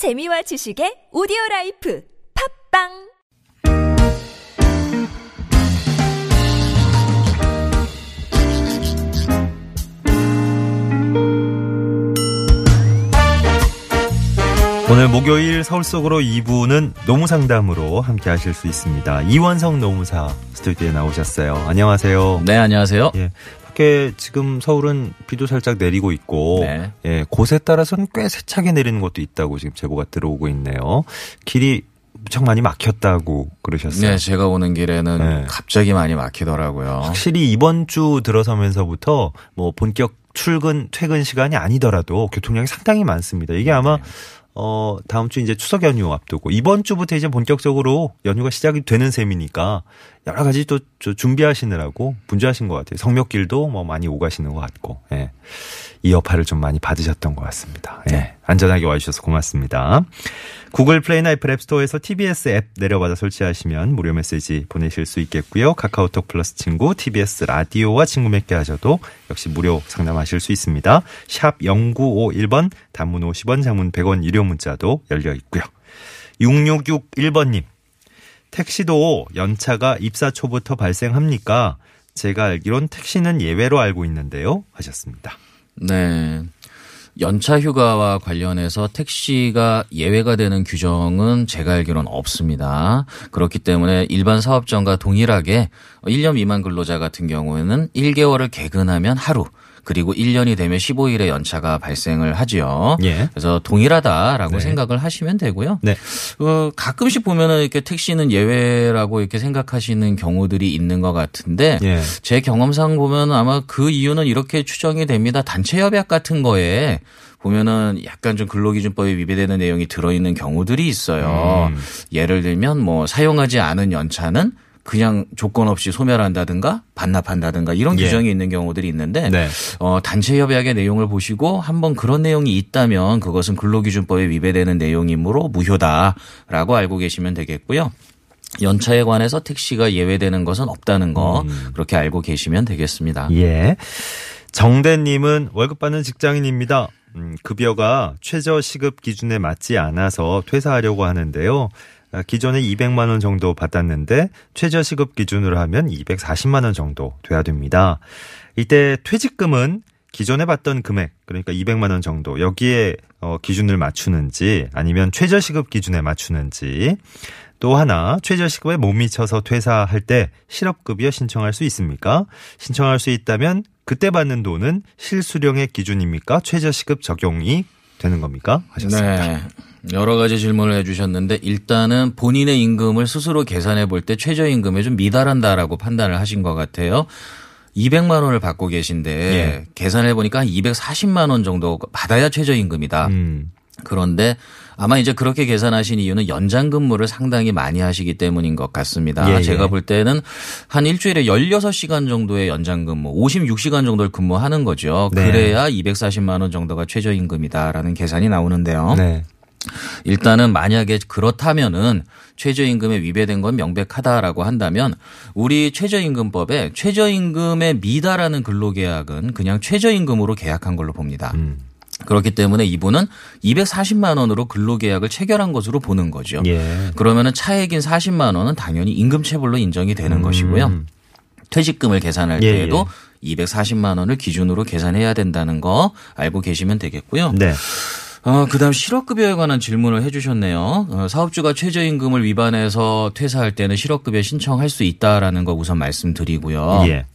재미와 지식의 오디오 라이프 팟빵 오늘 목요일 서울 속으로 2부는 노무 상담으로 함께 하실 수 있습니다. 이원석 노무사 스튜디오에 나오셨어요. 안녕하세요. 네, 안녕하세요. 예. 밖에 지금 서울은 비도 살짝 내리고 있고 네. 예, 곳에 따라서는 꽤 세차게 내리는 곳도 있다고 지금 제보가 들어오고 있네요. 길이 무척 많이 막혔다고 그러셨어요. 네, 제가 오는 길에는 네. 갑자기 많이 막히더라고요. 확실히 이번 주 들어서면서부터 뭐 본격 출근 퇴근 시간이 아니더라도 교통량이 상당히 많습니다. 이게 아마 어 다음 주 이제 추석 연휴 앞두고 이번 주부터 이제 본격적으로 연휴가 시작이 되는 셈이니까 여러 가지 또저 준비하시느라고 분주하신 것 같아요. 성묘길도 뭐 많이 오가시는 것 같고 예. 이 여파를 좀 많이 받으셨던 것 같습니다. 예. 안전하게 와주셔서 고맙습니다. 구글 플레이나 애플 앱스토어에서 TBS 앱 내려받아 설치하시면 무료 메시지 보내실 수 있겠고요. 카카오톡 플러스 친구, TBS 라디오와 친구 맺게 하셔도 역시 무료 상담하실 수 있습니다. 샵 0951번 단문 50원, 장문 100원 유료 문자도 열려 있고요. 6661번님. 택시도 연차가 입사 초부터 발생합니까? 제가 알기론 택시는 예외로 알고 있는데요. 하셨습니다. 네. 연차 휴가와 관련해서 택시가 예외가 되는 규정은 제가 알기로는 없습니다. 그렇기 때문에 일반 사업장과 동일하게 1년 미만 근로자 같은 경우에는 1개월을 개근하면 하루 그리고 1년이 되면 15일의 연차가 발생을 하지요. 예. 그래서 동일하다라고 네. 생각을 하시면 되고요. 네. 어, 가끔씩 보면은 이렇게 택시는 예외라고 이렇게 생각하시는 경우들이 있는 것 같은데 예. 제 경험상 보면 아마 그 이유는 이렇게 추정이 됩니다. 단체 협약 같은 거에 보면은 약간 좀 근로기준법에 위배되는 내용이 들어있는 경우들이 있어요. 음. 예를 들면 뭐 사용하지 않은 연차는 그냥 조건 없이 소멸한다든가 반납한다든가 이런 예. 규정이 있는 경우들이 있는데 네. 어, 단체 협약의 내용을 보시고 한번 그런 내용이 있다면 그것은 근로기준법에 위배되는 내용이므로 무효다라고 알고 계시면 되겠고요. 연차에 관해서 택시가 예외되는 것은 없다는 거 그렇게 알고 계시면 되겠습니다. 예. 정대님은 월급 받는 직장인입니다. 음, 급여가 최저 시급 기준에 맞지 않아서 퇴사하려고 하는데요. 아, 기존에 200만 원 정도 받았는데 최저 시급 기준으로 하면 240만 원 정도 돼야 됩니다. 이때 퇴직금은 기존에 받던 금액 그러니까 200만 원 정도 여기에 어, 기준을 맞추는지 아니면 최저 시급 기준에 맞추는지 또 하나 최저시급에 못 미쳐서 퇴사할 때 실업급여 신청할 수 있습니까? 신청할 수 있다면 그때 받는 돈은 실수령의 기준입니까? 최저시급 적용이 되는 겁니까? 하셨습니다. 네. 여러 가지 질문을 해주셨는데 일단은 본인의 임금을 스스로 계산해 볼 때 최저임금에 좀 미달한다라고 판단을 하신 것 같아요. 200만 원을 받고 계신데 예. 계산해 보니까 한 240만 원 정도 받아야 최저임금이다. 음, 그런데 아마 이제 그렇게 계산하신 이유는 연장 근무를 상당히 많이 하시기 때문인 것 같습니다. 예, 예. 제가 볼 때는 한 일주일에 16시간 정도의 연장 근무, 56시간 정도를 근무하는 거죠. 네. 그래야 240만 원 정도가 최저임금이다라는 계산이 나오는데요. 네. 일단은 만약에 그렇다면은 최저임금에 위배된 건 명백하다라고 한다면 우리 최저임금법에 최저임금에 미달하는 근로계약은 그냥 최저임금으로 계약한 걸로 봅니다. 음. 그렇기 때문에 이분은 240만 원으로 근로계약을 체결한 것으로 보는 거죠. 예. 그러면은 차액인 40만 원은 당연히 임금체불로 인정이 되는 것이고요. 퇴직금을 계산할 음. 예, 때에도 240만 원을 기준으로 계산해야 된다는 거 알고 계시면 되겠고요. 네. 어, 그 다음 실업급여에 관한 질문을 해주셨네요. 어, 사업주가 최저임금을 위반해서 퇴사할 때는 실업급여 신청할 수 있다라는 거 우선 말씀드리고요. 예.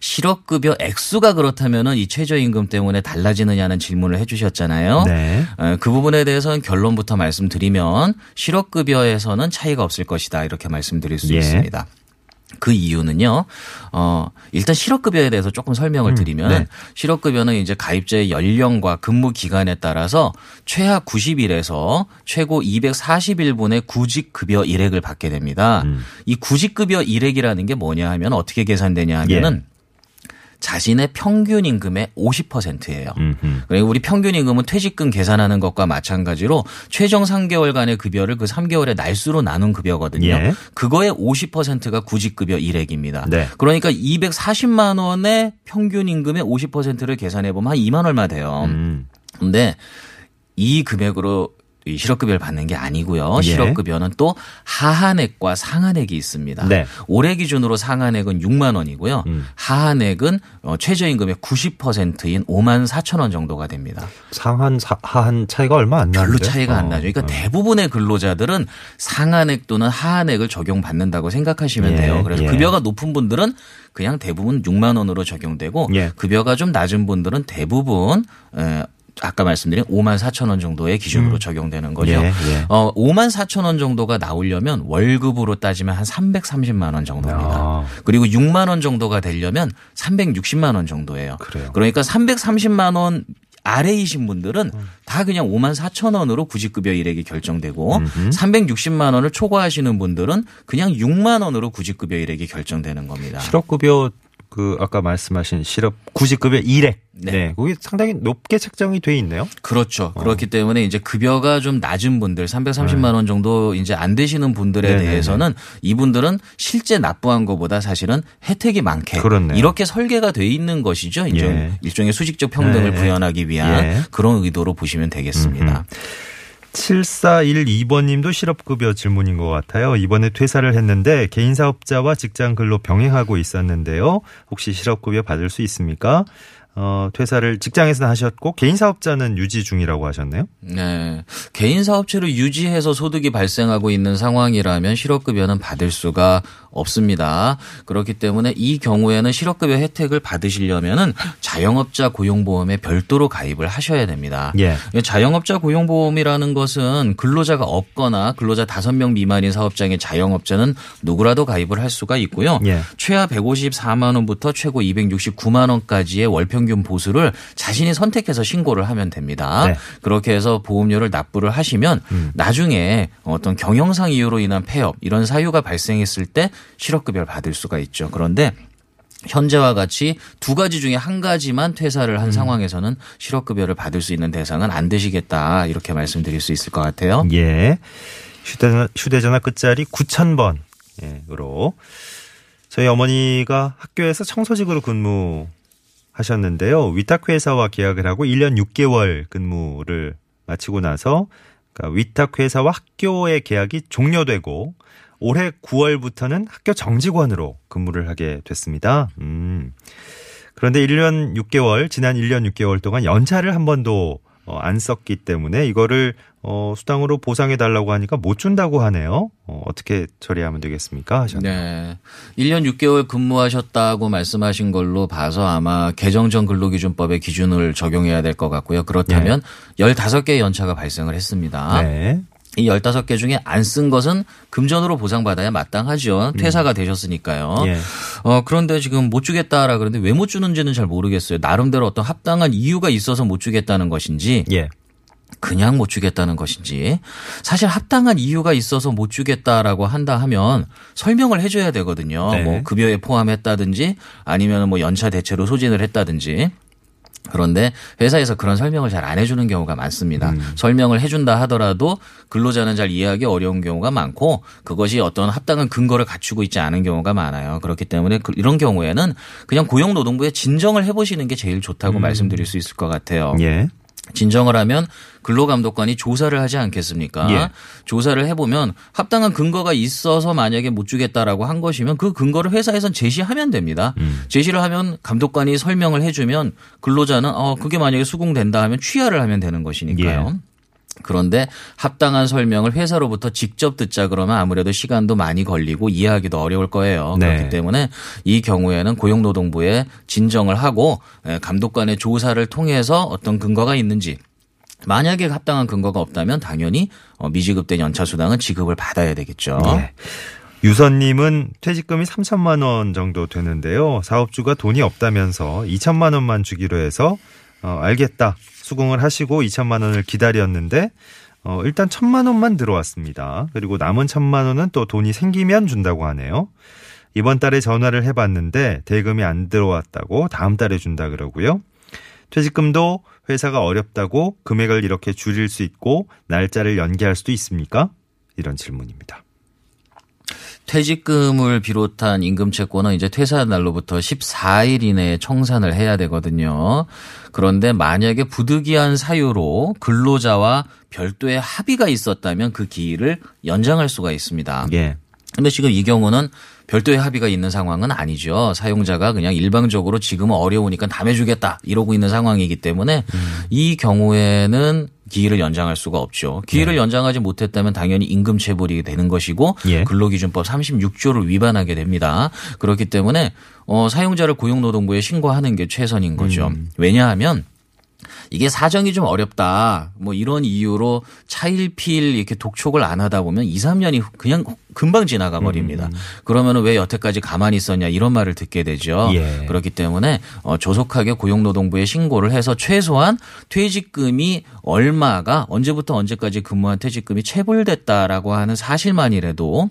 실업급여 액수가 그렇다면은 이 최저임금 때문에 달라지느냐는 질문을 해주셨잖아요. 네. 어, 그 부분에 대해서는 결론부터 말씀드리면 실업급여에서는 차이가 없을 것이다 이렇게 말씀드릴 수 예. 있습니다. 그 이유는요. 어, 일단 실업급여에 대해서 조금 설명을 드리면 네. 실업급여는 이제 가입자의 연령과 근무 기간에 따라서 최하 90일에서 최고 240일분의 구직급여 일액을 받게 됩니다. 음. 이 구직급여 일액이라는 게 뭐냐 하면 어떻게 계산되냐 하면은 예. 자신의 평균 임금의 50%예요. 음흠. 그리고 우리 평균 임금은 퇴직금 계산하는 것과 마찬가지로 최종 3개월간의 급여를 그 3개월의 날수로 나눈 급여거든요. 예. 그거의 50%가 구직급여 일액입니다. 네. 그러니까 240만 원의 평균 임금의 50%를 계산해 보면 한 2만 얼마 돼요. 음. 근데 이 금액으로 이 실업급여를 받는 게 아니고요. 예. 실업급여는 또 하한액과 상한액이 있습니다. 네. 올해 기준으로 상한액은 6만 원이고요. 음. 하한액은 어, 최저임금의 90%인 5만 4천 원 정도가 됩니다. 상한 사- 하한 차이가 얼마 안 나는데. 별로 차이가 안 어, 나죠. 그러니까 어. 대부분의 근로자들은 상한액 또는 하한액을 적용받는다고 생각하시면 예, 돼요. 그래서 예. 급여가 높은 분들은 그냥 대부분 6만 원으로 적용되고 예. 급여가 좀 낮은 분들은 대부분 에, 아까 말씀드린 5만 4천 원 정도의 기준으로 적용되는 거죠. 예, 예. 어, 5만 4천 원 정도가 나오려면 월급으로 따지면 한 330만 원 정도입니다. 아. 그리고 6만 원 정도가 되려면 360만 원 정도예요. 그래요. 그러니까 330만 원 아래이신 분들은 다 그냥 5만 4천 원으로 구직급여 일액이 결정되고 360만 원을 초과하시는 분들은 그냥 6만 원으로 구직급여 일액이 결정되는 겁니다. 실업급여 그 아까 말씀하신 실업 구직급여 일액. 네. 네. 그게 상당히 높게 책정이 돼 있네요. 그렇죠. 그렇기 때문에 이제 급여가 좀 낮은 분들 330만 원 정도 이제 안 되시는 분들에 네네네. 대해서는 이분들은 실제 납부한 것보다 사실은 혜택이 많게 그렇네요. 이렇게 설계가 돼 있는 것이죠. 예. 일종의 수직적 평등을 네. 구현하기 위한 예. 그런 의도로 보시면 되겠습니다. 7412번 님도 실업급여 질문인 것 같아요. 이번에 퇴사를 했는데 개인사업자와 직장 근로 병행하고 있었는데요. 혹시 실업급여 받을 수 있습니까? 어, 퇴사를 직장에서 하셨고 개인 사업자는 유지 중이라고 하셨네요. 네. 개인 사업체를 유지해서 소득이 발생하고 있는 상황이라면 실업급여는 받을 수가 없습니다. 그렇기 때문에 이 경우에는 실업급여 혜택을 받으시려면은 자영업자 고용보험에 별도로 가입을 하셔야 됩니다. 예. 자영업자 고용보험이라는 것은 근로자가 없거나 근로자 5명 미만인 사업장의 자영업자는 누구라도 가입을 할 수가 있고요. 예. 최하 154만 원부터 최고 269만 원까지의 월평균 보수를 자신이 선택해서 신고를 하면 됩니다. 네. 그렇게 해서 보험료를 납부를 하시면 음. 나중에 어떤 경영상 이유로 인한 폐업 이런 사유가 발생했을 때 실업급여를 받을 수가 있죠. 그런데 현재와 같이 두 가지 중에 한 가지만 퇴사를 음. 한 상황에서는 실업급여를 받을 수 있는 대상은 안 되시겠다 이렇게 말씀드릴 수 있을 것 같아요. 예. 휴대전화, 휴대전화 끝자리 9000번. 예, 으로. 저희 어머니가 학교에서 청소직으로 근무하셨는데요. 위탁회사와 계약을 하고 1년 6개월 근무를 마치고 나서 그러니까 위탁회사와 학교의 계약이 종료되고 올해 9월부터는 학교 정직원으로 근무를 하게 됐습니다. 음. 그런데 1년 6개월, 지난 1년 6개월 동안 연차를 한 번도 어, 안 썼기 때문에 이거를 어, 수당으로 보상해 달라고 하니까 못 준다고 하네요. 어, 어떻게 처리하면 되겠습니까? 하셨네요. 네. 1년 6개월 근무하셨다고 말씀하신 걸로 봐서 아마 개정전 근로기준법의 기준을 적용해야 될 것 같고요. 그렇다면 15개의 연차가 발생을 했습니다. 네. 이 15개 중에 안 쓴 것은 금전으로 보상받아야 마땅하죠. 퇴사가 되셨으니까요. 예. 어, 그런데 지금 못 주겠다라 그러는데 왜 못 주는지는 잘 모르겠어요. 나름대로 어떤 합당한 이유가 있어서 못 주겠다는 것인지 예. 그냥 못 주겠다는 것인지 사실 합당한 이유가 있어서 못 주겠다라고 한다 하면 설명을 해줘야 되거든요. 네. 뭐 급여에 포함했다든지 아니면 뭐 연차 대체로 소진을 했다든지 그런데 회사에서 그런 설명을 잘 안 해주는 경우가 많습니다. 음. 설명을 해준다 하더라도 근로자는 잘 이해하기 어려운 경우가 많고 그것이 어떤 합당한 근거를 갖추고 있지 않은 경우가 많아요. 그렇기 때문에 그- 이런 경우에는 그냥 고용노동부에 진정을 해보시는 게 제일 좋다고 말씀드릴 수 있을 것 같아요. 음. 예. 진정을 하면 근로감독관이 조사를 하지 않겠습니까? 예. 조사를 해보면 합당한 근거가 있어서 만약에 못 주겠다라고 한 것이면 그 근거를 회사에선 제시하면 됩니다. 음. 제시를 하면 감독관이 설명을 해주면 근로자는 어 그게 만약에 수긍된다 하면 취하를 하면 되는 것이니까요. 예. 그런데 합당한 설명을 회사로부터 직접 듣자 그러면 아무래도 시간도 많이 걸리고 이해하기도 어려울 거예요. 네. 그렇기 때문에 이 경우에는 고용노동부에 진정을 하고 에, 감독관의 조사를 통해서 어떤 근거가 있는지 만약에 합당한 근거가 없다면 당연히 어, 미지급된 연차 수당은 지급을 받아야 되겠죠. 예. 유선님은 퇴직금이 3천만 원 정도 되는데요. 사업주가 돈이 없다면서 2천만 원만 주기로 해서 어, 알겠다 수긍을 하시고 2천만 원을 기다렸는데 어, 일단 천만 원만 들어왔습니다. 그리고 남은 천만 원은 또 돈이 생기면 준다고 하네요. 이번 달에 전화를 해봤는데 대금이 안 들어왔다고 다음 달에 준다 그러고요. 퇴직금도 회사가 어렵다고 금액을 이렇게 줄일 수 있고 날짜를 연기할 수도 있습니까? 이런 질문입니다. 퇴직금을 비롯한 임금 채권은 이제 퇴사 날로부터 14일 이내에 청산을 해야 되거든요. 그런데 만약에 부득이한 사유로 근로자와 별도의 합의가 있었다면 그 기일을 연장할 수가 있습니다. 예. 근데 지금 이 경우는 별도의 합의가 있는 상황은 아니죠. 사용자가 그냥 일방적으로 지금은 어려우니까 담해 주겠다 이러고 있는 상황이기 때문에 이 경우에는 기일을 연장할 수가 없죠. 기일을 연장하지 못했다면 당연히 임금 체불이 되는 것이고 예. 근로기준법 36조를 위반하게 됩니다. 그렇기 때문에 어 사용자를 고용노동부에 신고하는 게 최선인 거죠. 왜냐하면 이게 사정이 좀 어렵다. 뭐 이런 이유로 차일피일 이렇게 독촉을 안 하다 보면 2, 3년이 그냥 금방 지나가 버립니다. 그러면은 왜 여태까지 가만히 있었냐 이런 말을 듣게 되죠. 예. 그렇기 때문에 어 조속하게 고용노동부에 신고를 해서 최소한 퇴직금이 얼마가 언제부터 언제까지 근무한 퇴직금이 체불됐다라고 하는 사실만이라도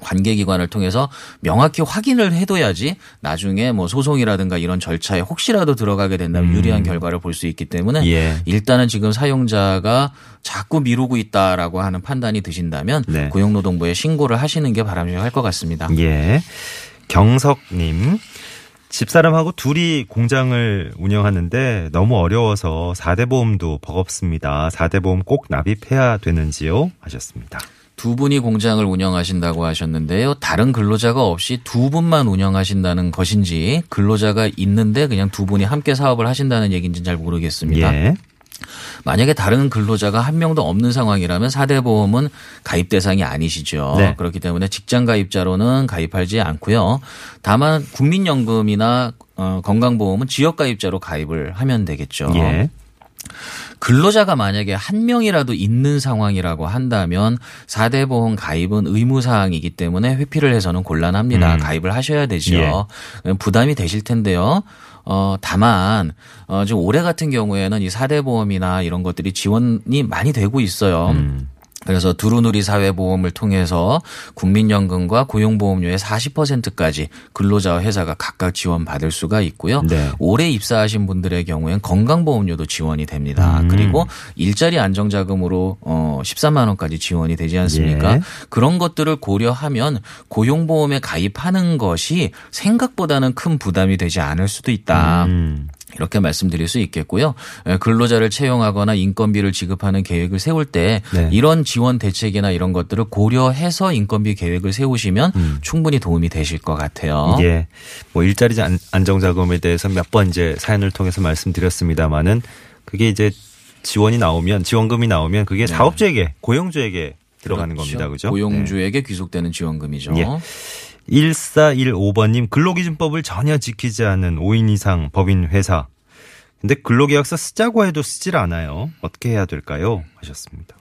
관계기관을 통해서 명확히 확인을 해둬야지 나중에 뭐 소송이라든가 이런 절차에 혹시라도 들어가게 된다면 유리한 결과를 볼 수 있기 때문에 예. 일단은 지금 사용자가 자꾸 미루고 있다라고 하는 판단이 드신다면 네. 고용노동부에 신고를 하시는 게 바람직할 것 같습니다. 예. 경석님. 집사람하고 둘이 공장을 운영하는데 너무 어려워서 4대 보험도 버겁습니다. 4대 보험 꼭 납입해야 되는지요? 하셨습니다. 두 분이 공장을 운영하신다고 하셨는데요. 다른 근로자가 없이 두 분만 운영하신다는 것인지 근로자가 있는데 그냥 두 분이 함께 사업을 하신다는 얘기인지는 잘 모르겠습니다. 예. 만약에 다른 근로자가 한 명도 없는 상황이라면 사대 보험은 가입 대상이 아니시죠. 네. 그렇기 때문에 직장 가입자로는 가입하지 않고요. 다만 국민연금이나 어, 건강보험은 지역 가입자로 가입을 하면 되겠죠. 예. 근로자가 만약에 한 명이라도 있는 상황이라고 한다면 4대 보험 가입은 의무 사항이기 때문에 회피를 해서는 곤란합니다. 가입을 하셔야 되죠. 부담이 되실 텐데요. 어, 다만, 어, 지금 올해 같은 경우에는 이 4대 보험이나 이런 것들이 지원이 많이 되고 있어요. 그래서 두루누리 사회보험을 통해서 국민연금과 고용보험료의 40%까지 근로자와 회사가 각각 지원받을 수가 있고요. 네. 올해 입사하신 분들의 경우엔 건강보험료도 지원이 됩니다. 음. 그리고 일자리 안정자금으로 어 13만 원까지 지원이 되지 않습니까? 예. 그런 것들을 고려하면 고용보험에 가입하는 것이 생각보다는 큰 부담이 되지 않을 수도 있다. 음. 이렇게 말씀드릴 수 있겠고요. 에, 근로자를 채용하거나 인건비를 지급하는 계획을 세울 때 네. 이런 지원 대책이나 이런 것들을 고려해서 인건비 계획을 세우시면 음. 충분히 도움이 되실 것 같아요. 예. 뭐 일자리 안- 안정자금에 대해서 몇 번 이제 사연을 통해서 말씀드렸습니다만은 그게 이제 지원이 나오면 지원금이 나오면 그게 사업주에게 고용주에게 들어가는 네. 그렇죠. 겁니다. 그죠? 네. 고용주에게 귀속되는 지원금이죠. 예. 1415번님 근로기준법을 전혀 지키지 않은 5인 이상 법인 회사. 근데 근로계약서 쓰자고 해도 쓰질 않아요. 어떻게 해야 될까요? 하셨습니다.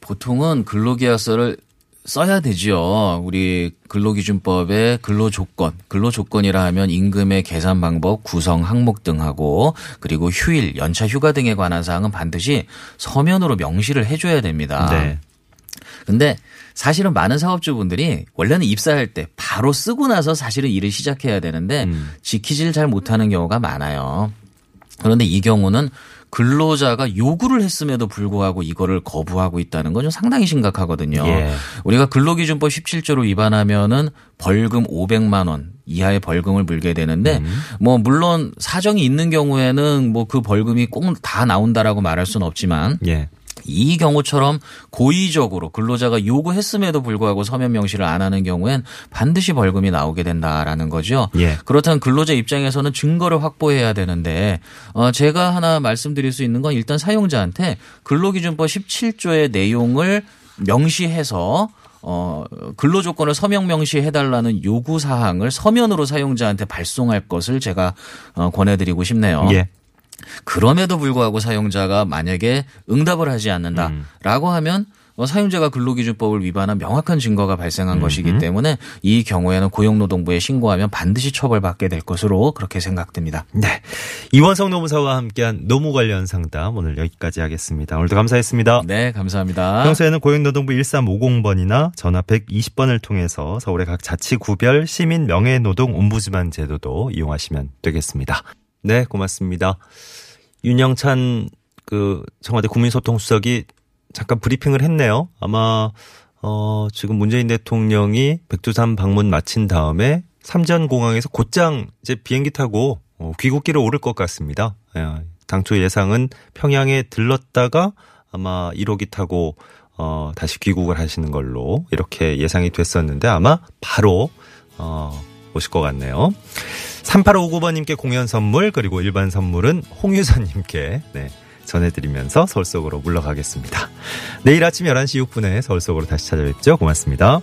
보통은 근로계약서를 써야 되죠. 우리 근로기준법의 근로조건, 근로조건이라 하면 임금의 계산 방법, 구성 항목 등하고 그리고 휴일, 연차 휴가 등에 관한 사항은 반드시 서면으로 명시를 해줘야 됩니다. 네. 근데 사실은 많은 사업주분들이 원래는 입사할 때 바로 쓰고 나서 사실은 일을 시작해야 되는데 음. 지키질 잘 못하는 경우가 많아요. 그런데 이 경우는 근로자가 요구를 했음에도 불구하고 이거를 거부하고 있다는 건 좀 상당히 심각하거든요. 예. 우리가 근로기준법 17조로 위반하면은 벌금 500만 원 이하의 벌금을 물게 되는데 음. 뭐 물론 사정이 있는 경우에는 뭐 그 벌금이 꼭 다 나온다라고 말할 수는 없지만 예. 이 경우처럼 고의적으로 근로자가 요구했음에도 불구하고 서면 명시를 안 하는 경우엔 반드시 벌금이 나오게 된다라는 거죠. 예. 그렇다면 근로자 입장에서는 증거를 확보해야 되는데 어 제가 하나 말씀드릴 수 있는 건 일단 사용자한테 근로기준법 17조의 내용을 명시해서 어 근로 조건을 서명 명시해 달라는 요구 사항을 서면으로 사용자한테 발송할 것을 제가 어 권해드리고 싶네요. 예. 그럼에도 불구하고 사용자가 만약에 응답을 하지 않는다라고 하면 어, 사용자가 근로기준법을 위반한 명확한 증거가 발생한 것이기 때문에 이 경우에는 고용노동부에 신고하면 반드시 처벌받게 될 것으로 그렇게 생각됩니다. 네. 이원성 노무사와 함께한 노무 관련 상담 오늘 여기까지 하겠습니다. 오늘도 감사했습니다. 네, 감사합니다. 평소에는 고용노동부 1350번이나 전화 120번을 통해서 서울의 각 자치구별 시민 명예노동 옴부즈만 제도도 이용하시면 되겠습니다. 네, 고맙습니다. 윤영찬 그 청와대 국민소통수석이 잠깐 브리핑을 했네요. 아마 어, 지금 문재인 대통령이 백두산 방문 마친 다음에 삼전 공항에서 곧장 이제 비행기 타고 어, 귀국길을 오를 것 같습니다. 예, 당초 예상은 평양에 들렀다가 아마 1호기 타고 어, 다시 귀국을 하시는 걸로 이렇게 예상이 됐었는데 아마 바로 어, 오실 것 같네요. 3859번님께 공연 선물 그리고 일반 선물은 홍유선님께 네, 전해드리면서 서울 속으로 물러가겠습니다. 내일 아침 11시 6분에 서울 속으로 다시 찾아뵙죠. 고맙습니다.